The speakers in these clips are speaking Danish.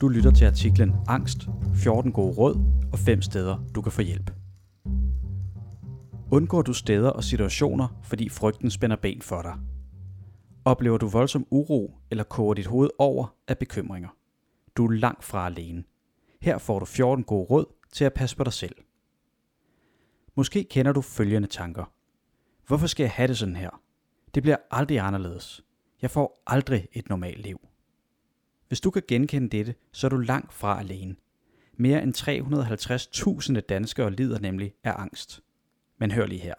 Du lytter til artiklen Angst, 14 gode råd og 5 steder, du kan få hjælp. Undgår du steder og situationer, fordi frygten spænder ben for dig? Oplever du voldsom uro eller koger dit hoved over af bekymringer? Du er langt fra alene. Her får du 14 gode råd til at passe på dig selv. Måske kender du følgende tanker. Hvorfor skal jeg have det sådan her? Det bliver aldrig anderledes. Jeg får aldrig et normalt liv. Hvis du kan genkende dette, så er du langt fra alene. Mere end 350.000 danskere lider nemlig af angst. Men hør lige her.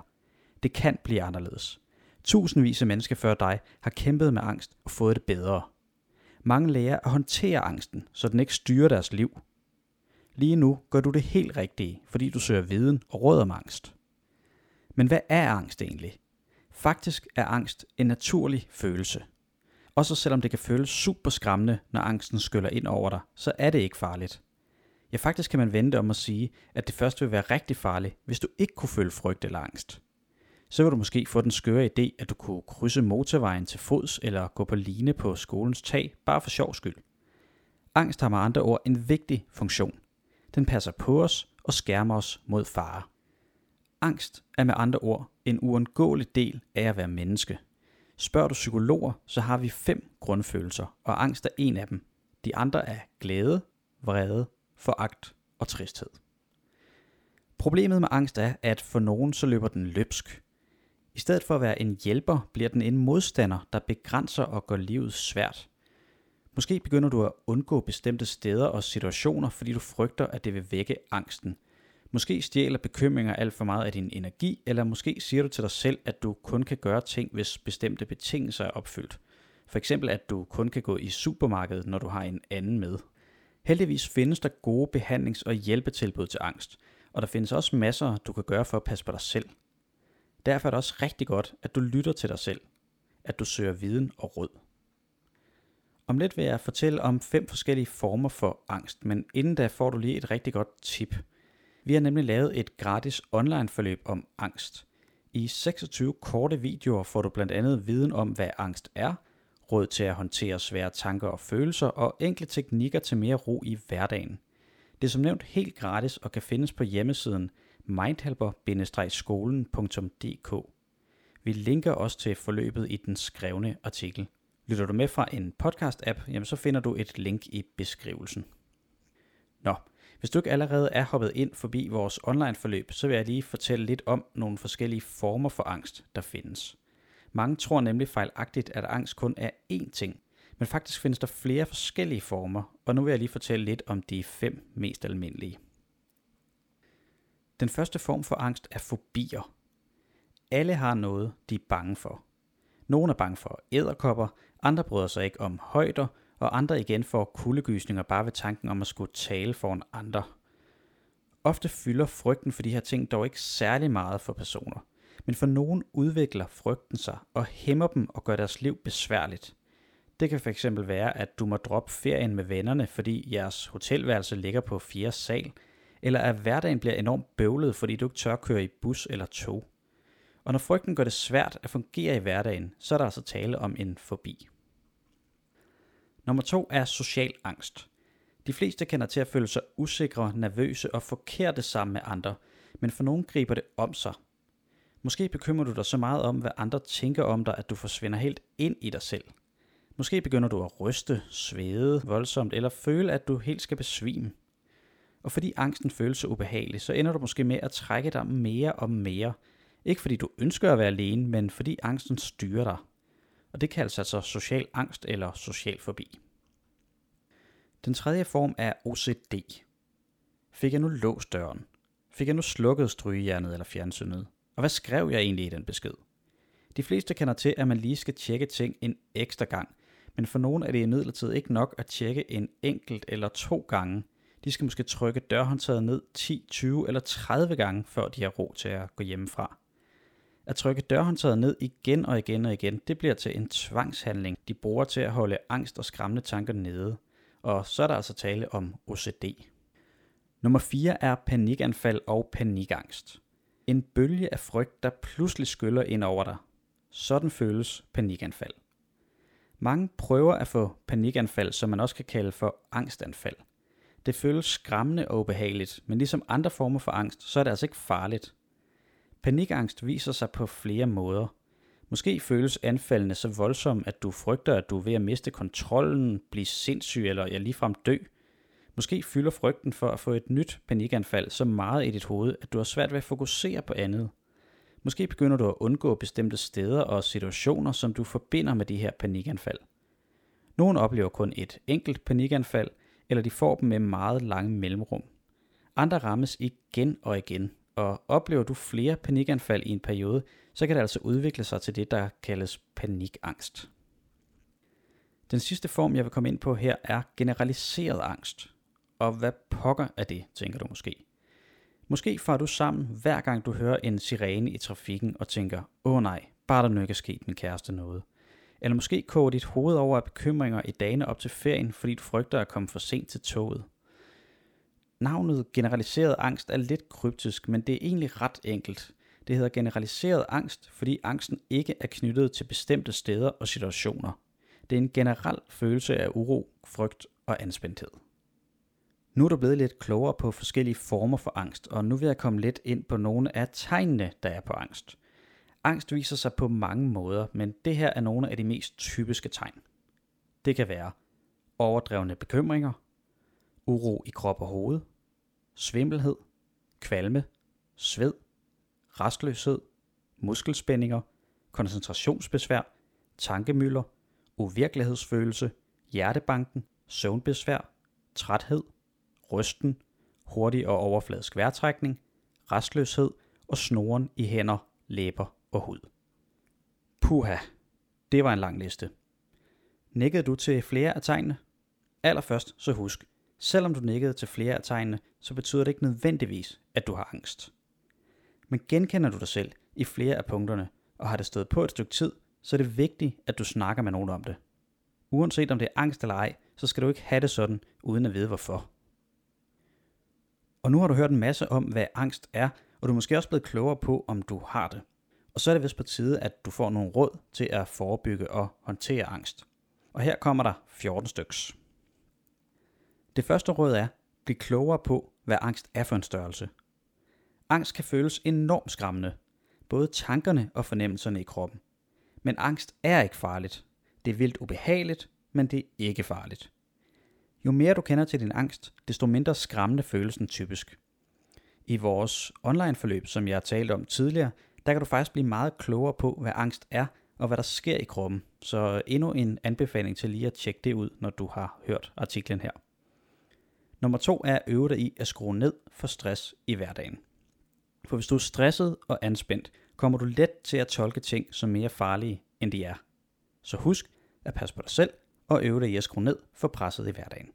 Det kan blive anderledes. Tusindvis af mennesker før dig har kæmpet med angst og fået det bedre. Mange lærer at håndtere angsten, så den ikke styrer deres liv. Lige nu gør du det helt rigtige, fordi du søger viden og råd om angst. Men hvad er angst egentlig? Faktisk er angst en naturlig følelse. Også selvom det kan føles super skræmmende, når angsten skyller ind over dig, så er det ikke farligt. Ja, faktisk kan man vente om at sige, at det først vil være rigtig farligt, hvis du ikke kunne føle frygt eller angst. Så vil du måske få den skøre idé, at du kunne krydse motorvejen til fods eller gå på line på skolens tag, bare for sjov skyld. Angst har med andre ord en vigtig funktion. Den passer på os og skærmer os mod fare. Angst er med andre ord en uundgåelig del af at være menneske. Spørger du psykologer, så har vi fem grundfølelser, og angst er en af dem. De andre er glæde, vrede, foragt og tristhed. Problemet med angst er, at for nogen så løber den løbsk. I stedet for at være en hjælper, bliver den en modstander, der begrænser og gør livet svært. Måske begynder du at undgå bestemte steder og situationer, fordi du frygter, at det vil vække angsten. Måske stjæler bekymringer alt for meget af din energi, eller måske siger du til dig selv, at du kun kan gøre ting, hvis bestemte betingelser er opfyldt. For eksempel at du kun kan gå i supermarkedet, når du har en anden med. Heldigvis findes der gode behandlings- og hjælpetilbud til angst, og der findes også masser, du kan gøre for at passe på dig selv. Derfor er det også rigtig godt, at du lytter til dig selv, at du søger viden og råd. Om lidt vil jeg fortælle om fem forskellige former for angst, men inden da får du lige et rigtig godt tip. Vi har nemlig lavet et gratis online forløb om angst. I 26 korte videoer får du blandt andet viden om, hvad angst er, råd til at håndtere svære tanker og følelser og enkle teknikker til mere ro i hverdagen. Det er som nævnt helt gratis og kan findes på hjemmesiden mindhelper-skolen.dk. Vi linker også til forløbet i den skrevne artikel. Lytter du med fra en podcast-app, jamen så finder du et link i beskrivelsen. Nå, hvis du ikke allerede er hoppet ind forbi vores online forløb, så vil jeg lige fortælle lidt om nogle forskellige former for angst, der findes. Mange tror nemlig fejlagtigt, at angst kun er én ting, men faktisk findes der flere forskellige former, og nu vil jeg lige fortælle lidt om de fem mest almindelige. Den første form for angst er fobier. Alle har noget, de er bange for. Nogle er bange for æderkopper, andre bryder sig ikke om højder, og andre igen får kuldegysninger bare ved tanken om at skulle tale foran andre. Ofte fylder frygten for de her ting dog ikke særlig meget for personer, men for nogen udvikler frygten sig og hæmmer dem og gør deres liv besværligt. Det kan fx være, at du må droppe ferien med vennerne, fordi jeres hotelværelse ligger på fjerde sal, eller at hverdagen bliver enormt bøvlet, fordi du ikke tør køre i bus eller tog. Og når frygten gør det svært at fungere i hverdagen, så er der altså tale om en fobi. Nummer to er social angst. De fleste kender til at føle sig usikre, nervøse og forkerte sammen med andre, men for nogen griber det om sig. Måske bekymrer du dig så meget om, hvad andre tænker om dig, at du forsvinder helt ind i dig selv. Måske begynder du at ryste, svede voldsomt eller føle, at du helt skal besvime. Og fordi angsten føles så ubehagelig, så ender du måske med at trække dig mere og mere. Ikke fordi du ønsker at være alene, men fordi angsten styrer dig. Og det kaldes altså social angst eller social fobi. Den tredje form er OCD. Fik jeg nu låst døren? Fik jeg nu slukket strygejernet eller fjernsynet? Og hvad skrev jeg egentlig i den besked? De fleste kender til, at man lige skal tjekke ting en ekstra gang, men for nogle er det imidlertid ikke nok at tjekke en enkelt eller to gange. De skal måske trykke dørhåndtaget ned 10, 20 eller 30 gange, før de har ro til at gå hjemmefra. At trykke dørhåndtaget ned igen og igen og igen, det bliver til en tvangshandling, de bruger til at holde angst og skræmmende tanker nede. Og så er der altså tale om OCD. Nummer 4 er panikanfald og panikangst. En bølge af frygt, der pludselig skyller ind over dig. Sådan føles panikanfald. Mange prøver at få panikanfald, som man også kan kalde for angstanfald. Det føles skræmmende og ubehageligt, men ligesom andre former for angst, så er det altså ikke farligt. Panikangst viser sig på flere måder. Måske føles anfaldene så voldsomme, at du frygter, at du er ved at miste kontrollen, blive sindssyg eller ja, ligefrem dø. Måske fylder frygten for at få et nyt panikanfald så meget i dit hoved, at du har svært ved at fokusere på andet. Måske begynder du at undgå bestemte steder og situationer, som du forbinder med de her panikanfald. Nogle oplever kun et enkelt panikanfald, eller de får dem med meget lange mellemrum. Andre rammes igen og igen, og oplever du flere panikanfald i en periode, så kan det altså udvikle sig til det, der kaldes panikangst. Den sidste form, jeg vil komme ind på her, er generaliseret angst. Og hvad pokker er det, tænker du måske. Måske får du sammen, hver gang du hører en sirene i trafikken og tænker, åh nej, bare der nu ikke er sket min kæreste noget. Eller måske koger dit hoved over af bekymringer i dagene op til ferien, fordi du frygter at komme for sent til toget. Navnet generaliseret angst er lidt kryptisk, men det er egentlig ret enkelt. Det hedder generaliseret angst, fordi angsten ikke er knyttet til bestemte steder og situationer. Det er en generel følelse af uro, frygt og anspændthed. Nu er du blevet lidt klogere på forskellige former for angst, og nu vil jeg komme lidt ind på nogle af tegnene, der er på angst. Angst viser sig på mange måder, men det her er nogle af de mest typiske tegn. Det kan være overdrevne bekymringer, uro i krop og hoved, svimmelhed, kvalme, sved, restløshed, muskelspændinger, koncentrationsbesvær, tankemøller, uvirkelighedsfølelse, hjertebanken, søvnbesvær, træthed, rysten, hurtig og overfladisk vejrtrækning, restløshed og snoren i hænder, læber og hud. Puha, det var en lang liste. Nikkede du til flere af tegnene? Allerførst så husk, selvom du nikkede til flere af tegnene, så betyder det ikke nødvendigvis, at du har angst. Men genkender du dig selv i flere af punkterne, og har det stået på et stykke tid, så er det vigtigt, at du snakker med nogen om det. Uanset om det er angst eller ej, så skal du ikke have det sådan, uden at vide hvorfor. Og nu har du hørt en masse om, hvad angst er, og du er måske også blevet klogere på, om du har det. Og så er det vist på tide, at du får nogle råd til at forebygge og håndtere angst. Og her kommer der 14 styks. Det første råd er, bliv klogere på, hvad angst er for en størrelse. Angst kan føles enormt skræmmende, både tankerne og fornemmelserne i kroppen. Men angst er ikke farligt. Det er vildt ubehageligt, men det er ikke farligt. Jo mere du kender til din angst, desto mindre skræmmende føles den typisk. I vores online forløb, som jeg har talt om tidligere, der kan du faktisk blive meget klogere på, hvad angst er og hvad der sker i kroppen. Så endnu en anbefaling til lige at tjekke det ud, når du har hørt artiklen her. Nummer to er at øve dig i at skrue ned for stress i hverdagen. For hvis du er stresset og anspændt, kommer du let til at tolke ting som mere farlige, end de er. Så husk at passe på dig selv og øve dig i at skrue ned for presset i hverdagen.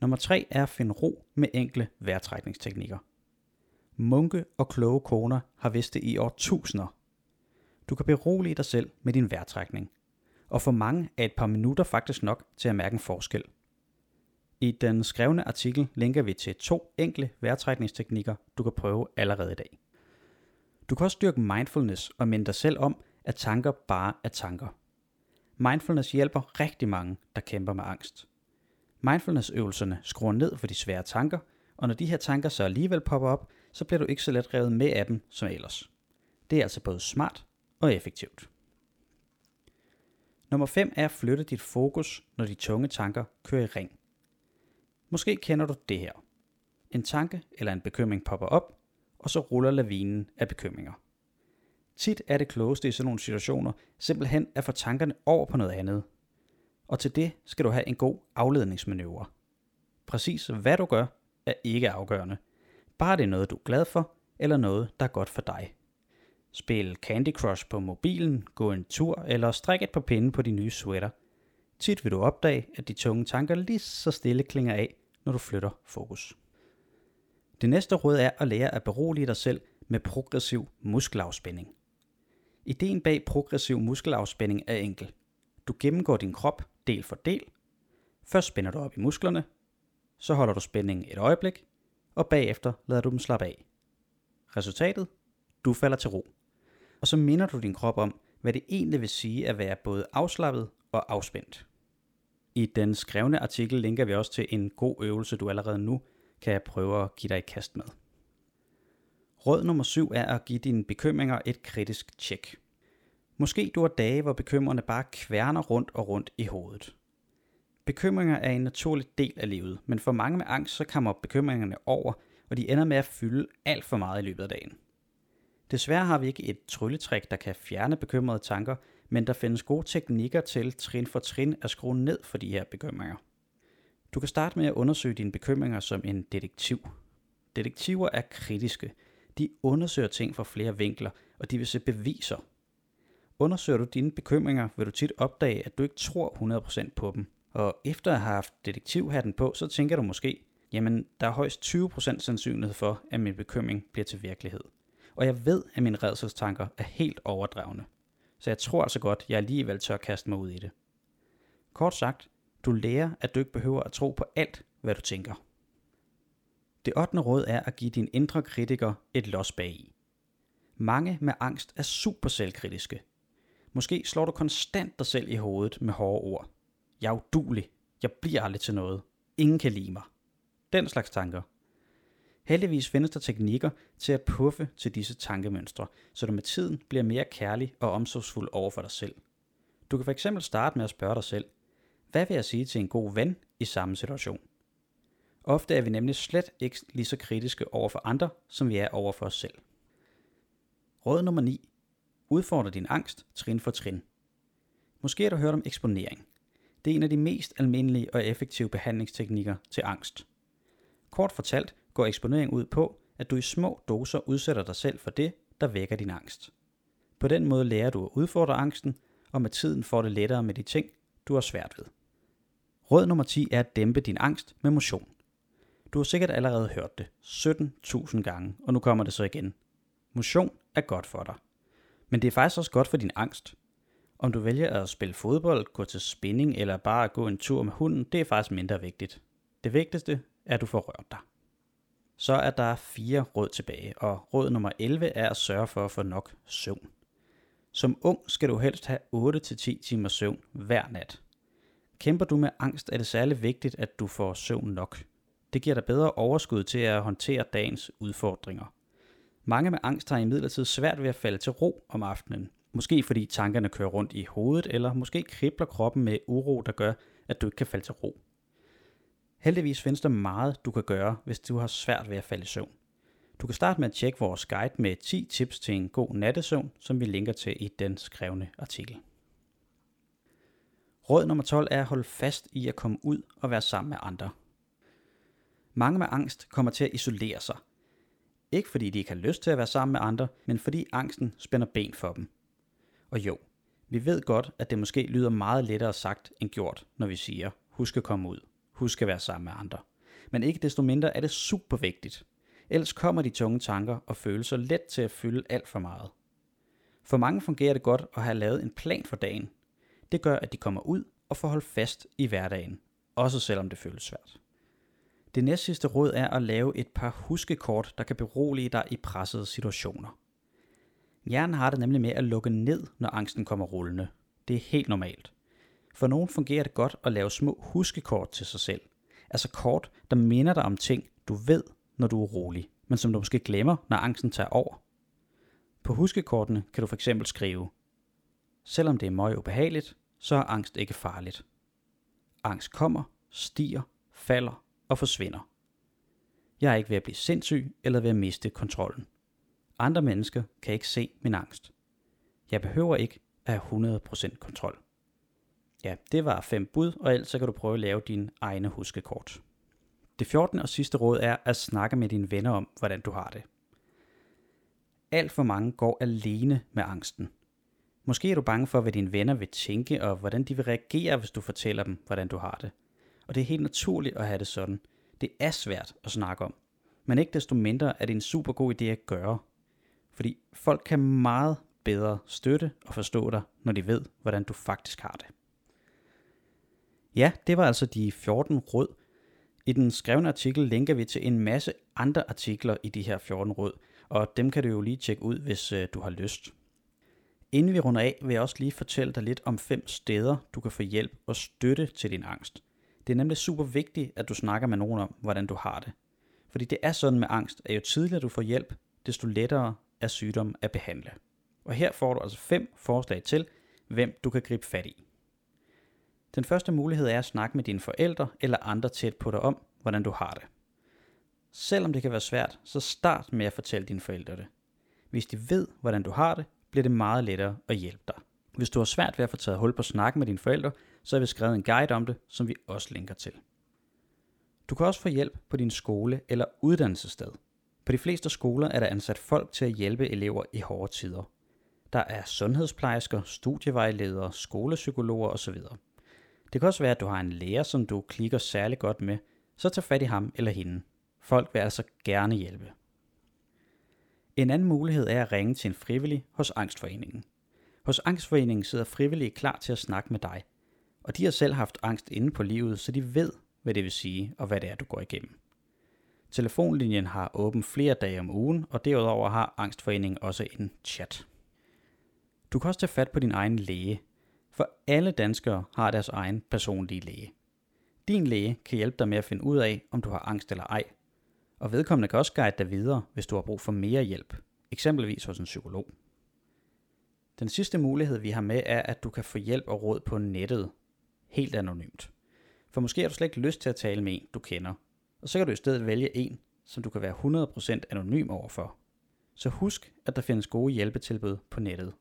Nummer 3 er at finde ro med enkle vejrtrækningsteknikker. Munke og kloge koner har vidst det i årtusinder. Du kan berolige dig selv med din vejrtrækning, og for mange er et par minutter faktisk nok til at mærke en forskel. I den skrevne artikel linker vi til to enkle vejrtrækningsteknikker, du kan prøve allerede i dag. Du kan også styrke mindfulness og minde dig selv om, at tanker bare er tanker. Mindfulness hjælper rigtig mange, der kæmper med angst. Mindfulness-øvelserne skruer ned for de svære tanker, og når de her tanker så alligevel popper op, så bliver du ikke så let revet med af dem som ellers. Det er altså både smart og effektivt. Nummer 5 er at flytte dit fokus, når de tunge tanker kører i ring. Måske kender du det her. En tanke eller en bekymring popper op, og så ruller lavinen af bekymringer. Tit er det klogeste i sådan nogle situationer simpelthen at få tankerne over på noget andet. Og til det skal du have en god afledningsmanøvre. Præcis hvad du gør, er ikke afgørende. Bare det er noget, du er glad for, eller noget, der er godt for dig. Spil Candy Crush på mobilen, gå en tur eller strik et par pinde på din nye sweater. Tit vil du opdage, at de tunge tanker lige så stille klinger af, når du flytter fokus. Det næste råd er at lære at berolige dig selv med progressiv muskelafspænding. Ideen bag progressiv muskelafspænding er enkel. Du gennemgår din krop del for del. Først spænder du op i musklerne, så holder du spændingen et øjeblik, og bagefter lader du dem slappe af. Resultatet? Du falder til ro. Og så minder du din krop om, hvad det egentlig vil sige at være både afslappet og afspændt. I den skrevne artikel linker vi også til en god øvelse, du allerede nu kan prøve at give dig i kast med. Råd nummer 7 er at give dine bekymringer et kritisk tjek. Måske du har dage, hvor bekymrene bare kværner rundt og rundt i hovedet. Bekymringer er en naturlig del af livet, men for mange med angst, så kommer bekymringerne over, og de ender med at fylde alt for meget i løbet af dagen. Desværre har vi ikke et trylletrik, der kan fjerne bekymrede tanker, men der findes gode teknikker til trin for trin at skrue ned for de her bekymringer. Du kan starte med at undersøge dine bekymringer som en detektiv. Detektiver er kritiske. De undersøger ting fra flere vinkler, og de vil se beviser. Undersøger du dine bekymringer, vil du tit opdage, at du ikke tror 100% på dem. Og efter at have haft detektivhatten på, så tænker du måske, jamen der er højst 20% sandsynlighed for, at min bekymring bliver til virkelighed. Og jeg ved, at mine redselstanker er helt overdrevne. Så jeg tror altså godt, jeg alligevel tør kaste mig ud i det. Kort sagt, du lærer, at du ikke behøver at tro på alt, hvad du tænker. Det 8. råd er at give din indre kritiker et los bag i. Mange med angst er super selvkritiske. Måske slår du konstant dig selv i hovedet med hårde ord. Jeg er udulig. Jeg bliver aldrig til noget. Ingen kan lide mig. Den slags tanker. Heldigvis findes der teknikker til at puffe til disse tankemønstre, så du med tiden bliver mere kærlig og omsorgsfuld over for dig selv. Du kan fx starte med at spørge dig selv, hvad vil jeg sige til en god ven i samme situation? Ofte er vi nemlig slet ikke lige så kritiske over for andre, som vi er over for os selv. Råd nummer 9. Udfordre din angst trin for trin. Måske har du hørt om eksponering. Det er en af de mest almindelige og effektive behandlingsteknikker til angst. Kort fortalt går eksponering ud på, at du i små doser udsætter dig selv for det, der vækker din angst. På den måde lærer du at udfordre angsten, og med tiden får det lettere med de ting, du har svært ved. Råd nummer 10 er at dæmpe din angst med motion. Du har sikkert allerede hørt det 17.000 gange, og nu kommer det så igen. Motion er godt for dig. Men det er faktisk også godt for din angst. Om du vælger at spille fodbold, gå til spinning eller bare gå en tur med hunden, det er faktisk mindre vigtigt. Det vigtigste er, at du får rørt dig. Så er der fire råd tilbage, og råd nummer 11 er at sørge for at få nok søvn. Som ung skal du helst have 8-10 timer søvn hver nat. Kæmper du med angst, er det særlig vigtigt, at du får søvn nok. Det giver dig bedre overskud til at håndtere dagens udfordringer. Mange med angst har imidlertid svært ved at falde til ro om aftenen. Måske fordi tankerne kører rundt i hovedet, eller måske kribler kroppen med uro, der gør, at du ikke kan falde til ro. Heldigvis findes der meget, du kan gøre, hvis du har svært ved at falde i søvn. Du kan starte med at tjekke vores guide med 10 tips til en god nattesøvn, som vi linker til i den skrevne artikel. Råd nummer 12 er at holde fast i at komme ud og være sammen med andre. Mange med angst kommer til at isolere sig. Ikke fordi de ikke har lyst til at være sammen med andre, men fordi angsten spænder ben for dem. Og jo, vi ved godt, at det måske lyder meget lettere sagt end gjort, når vi siger, husk at komme ud, husk at være sammen med andre. Men ikke desto mindre er det super vigtigt. Ellers kommer de tunge tanker og følelser let til at fylde alt for meget. For mange fungerer det godt at have lavet en plan for dagen. Det gør, at de kommer ud og får holdt fast i hverdagen, også selvom det føles svært. Det næstsidste råd er at lave et par huskekort, der kan berolige dig i pressede situationer. Hjernen har det nemlig med at lukke ned, når angsten kommer rullende. Det er helt normalt. For nogen fungerer det godt at lave små huskekort til sig selv. Altså kort, der minder dig om ting, du ved, når du er rolig, men som du måske glemmer, når angsten tager over. På huskekortene kan du fx skrive, Selvom det er meget ubehageligt, så er angst ikke farligt. Angst kommer, stiger, falder og forsvinder. Jeg er ikke ved at blive sindssyg eller ved at miste kontrollen. Andre mennesker kan ikke se min angst. Jeg behøver ikke at have 100% kontrol. Ja, det var fem bud, og ellers så kan du prøve at lave dine egne huskekort. Det 14. og sidste råd er at snakke med dine venner om, hvordan du har det. Alt for mange går alene med angsten. Måske er du bange for, hvad dine venner vil tænke, og hvordan de vil reagere, hvis du fortæller dem, hvordan du har det. Og det er helt naturligt at have det sådan. Det er svært at snakke om. Men ikke desto mindre er det en super god idé at gøre. Fordi folk kan meget bedre støtte og forstå dig, når de ved, hvordan du faktisk har det. Ja, det var altså de 14 råd. I den skrevne artikel linker vi til en masse andre artikler i de her 14 råd, og dem kan du jo lige tjekke ud, hvis øh, du har lyst. Inden vi runder af, vil jeg også lige fortælle dig lidt om fem steder, du kan få hjælp og støtte til din angst. Det er nemlig super vigtigt, at du snakker med nogen om, hvordan du har det. Fordi det er sådan med angst, at jo tidligere du får hjælp, desto lettere er sygdommen at behandle. Og her får du altså fem forslag til, hvem du kan gribe fat i. Den første mulighed er at snakke med dine forældre eller andre tæt på dig om, hvordan du har det. Selvom det kan være svært, så start med at fortælle dine forældre det. Hvis de ved, hvordan du har det, bliver det meget lettere at hjælpe dig. Hvis du har svært ved at få taget hul på snakken med dine forældre, så har vi skrevet en guide om det, som vi også linker til. Du kan også få hjælp på din skole eller uddannelsessted. På de fleste skoler er der ansat folk til at hjælpe elever i hårde tider. Der er sundhedsplejersker, studievejledere, skolepsykologer osv. Det kan også være, at du har en lærer, som du klikker særlig godt med, så tag fat i ham eller hende. Folk vil altså gerne hjælpe. En anden mulighed er at ringe til en frivillig hos Angstforeningen. Hos Angstforeningen sidder frivillige klar til at snakke med dig, og de har selv haft angst inde på livet, så de ved, hvad det vil sige og hvad det er, du går igennem. Telefonlinjen har åben flere dage om ugen, og derudover har Angstforeningen også en chat. Du kan også tage fat på din egen læge, for alle danskere har deres egen personlige læge. Din læge kan hjælpe dig med at finde ud af, om du har angst eller ej, og vedkommende kan også guide dig videre, hvis du har brug for mere hjælp, eksempelvis hos en psykolog. Den sidste mulighed, vi har med, er, at du kan få hjælp og råd på nettet, helt anonymt. For måske har du slet ikke lyst til at tale med en, du kender, og så kan du i stedet vælge en, som du kan være 100% anonym overfor. Så husk, at der findes gode hjælpetilbud på nettet.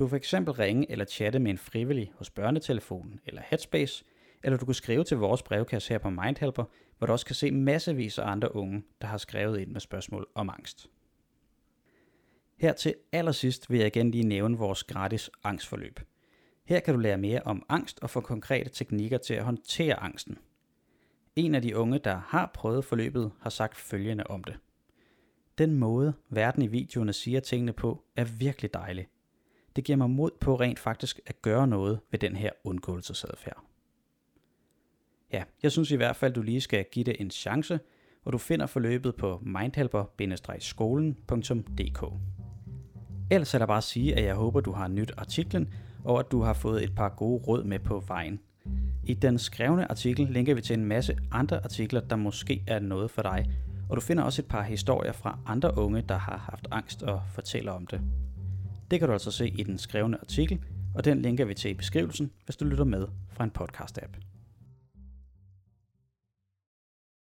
Du kan fx ringe eller chatte med en frivillig hos børnetelefonen eller Headspace, eller du kan skrive til vores brevkasse her på Mindhelper, hvor du også kan se massevis af andre unge, der har skrevet ind med spørgsmål om angst. Her til allersidst vil jeg igen lige nævne vores gratis angstforløb. Her kan du lære mere om angst og få konkrete teknikker til at håndtere angsten. En af de unge, der har prøvet forløbet, har sagt følgende om det. Den måde, verden i videoerne siger tingene på, er virkelig dejlig. Det giver mig mod på rent faktisk at gøre noget ved den her undgåelsesadfærd. Ja, jeg synes i hvert fald, du lige skal give det en chance, og du finder forløbet på mindhelper-skolen.dk. Ellers er der bare at sige, at jeg håber, du har nyt artiklen, og at du har fået et par gode råd med på vejen. I den skrevne artikel linker vi til en masse andre artikler, der måske er noget for dig, og du finder også et par historier fra andre unge, der har haft angst og fortæller om det. Det kan du altså se i den skrevne artikel, og den linker vi til i beskrivelsen, hvis du lytter med fra en podcast-app.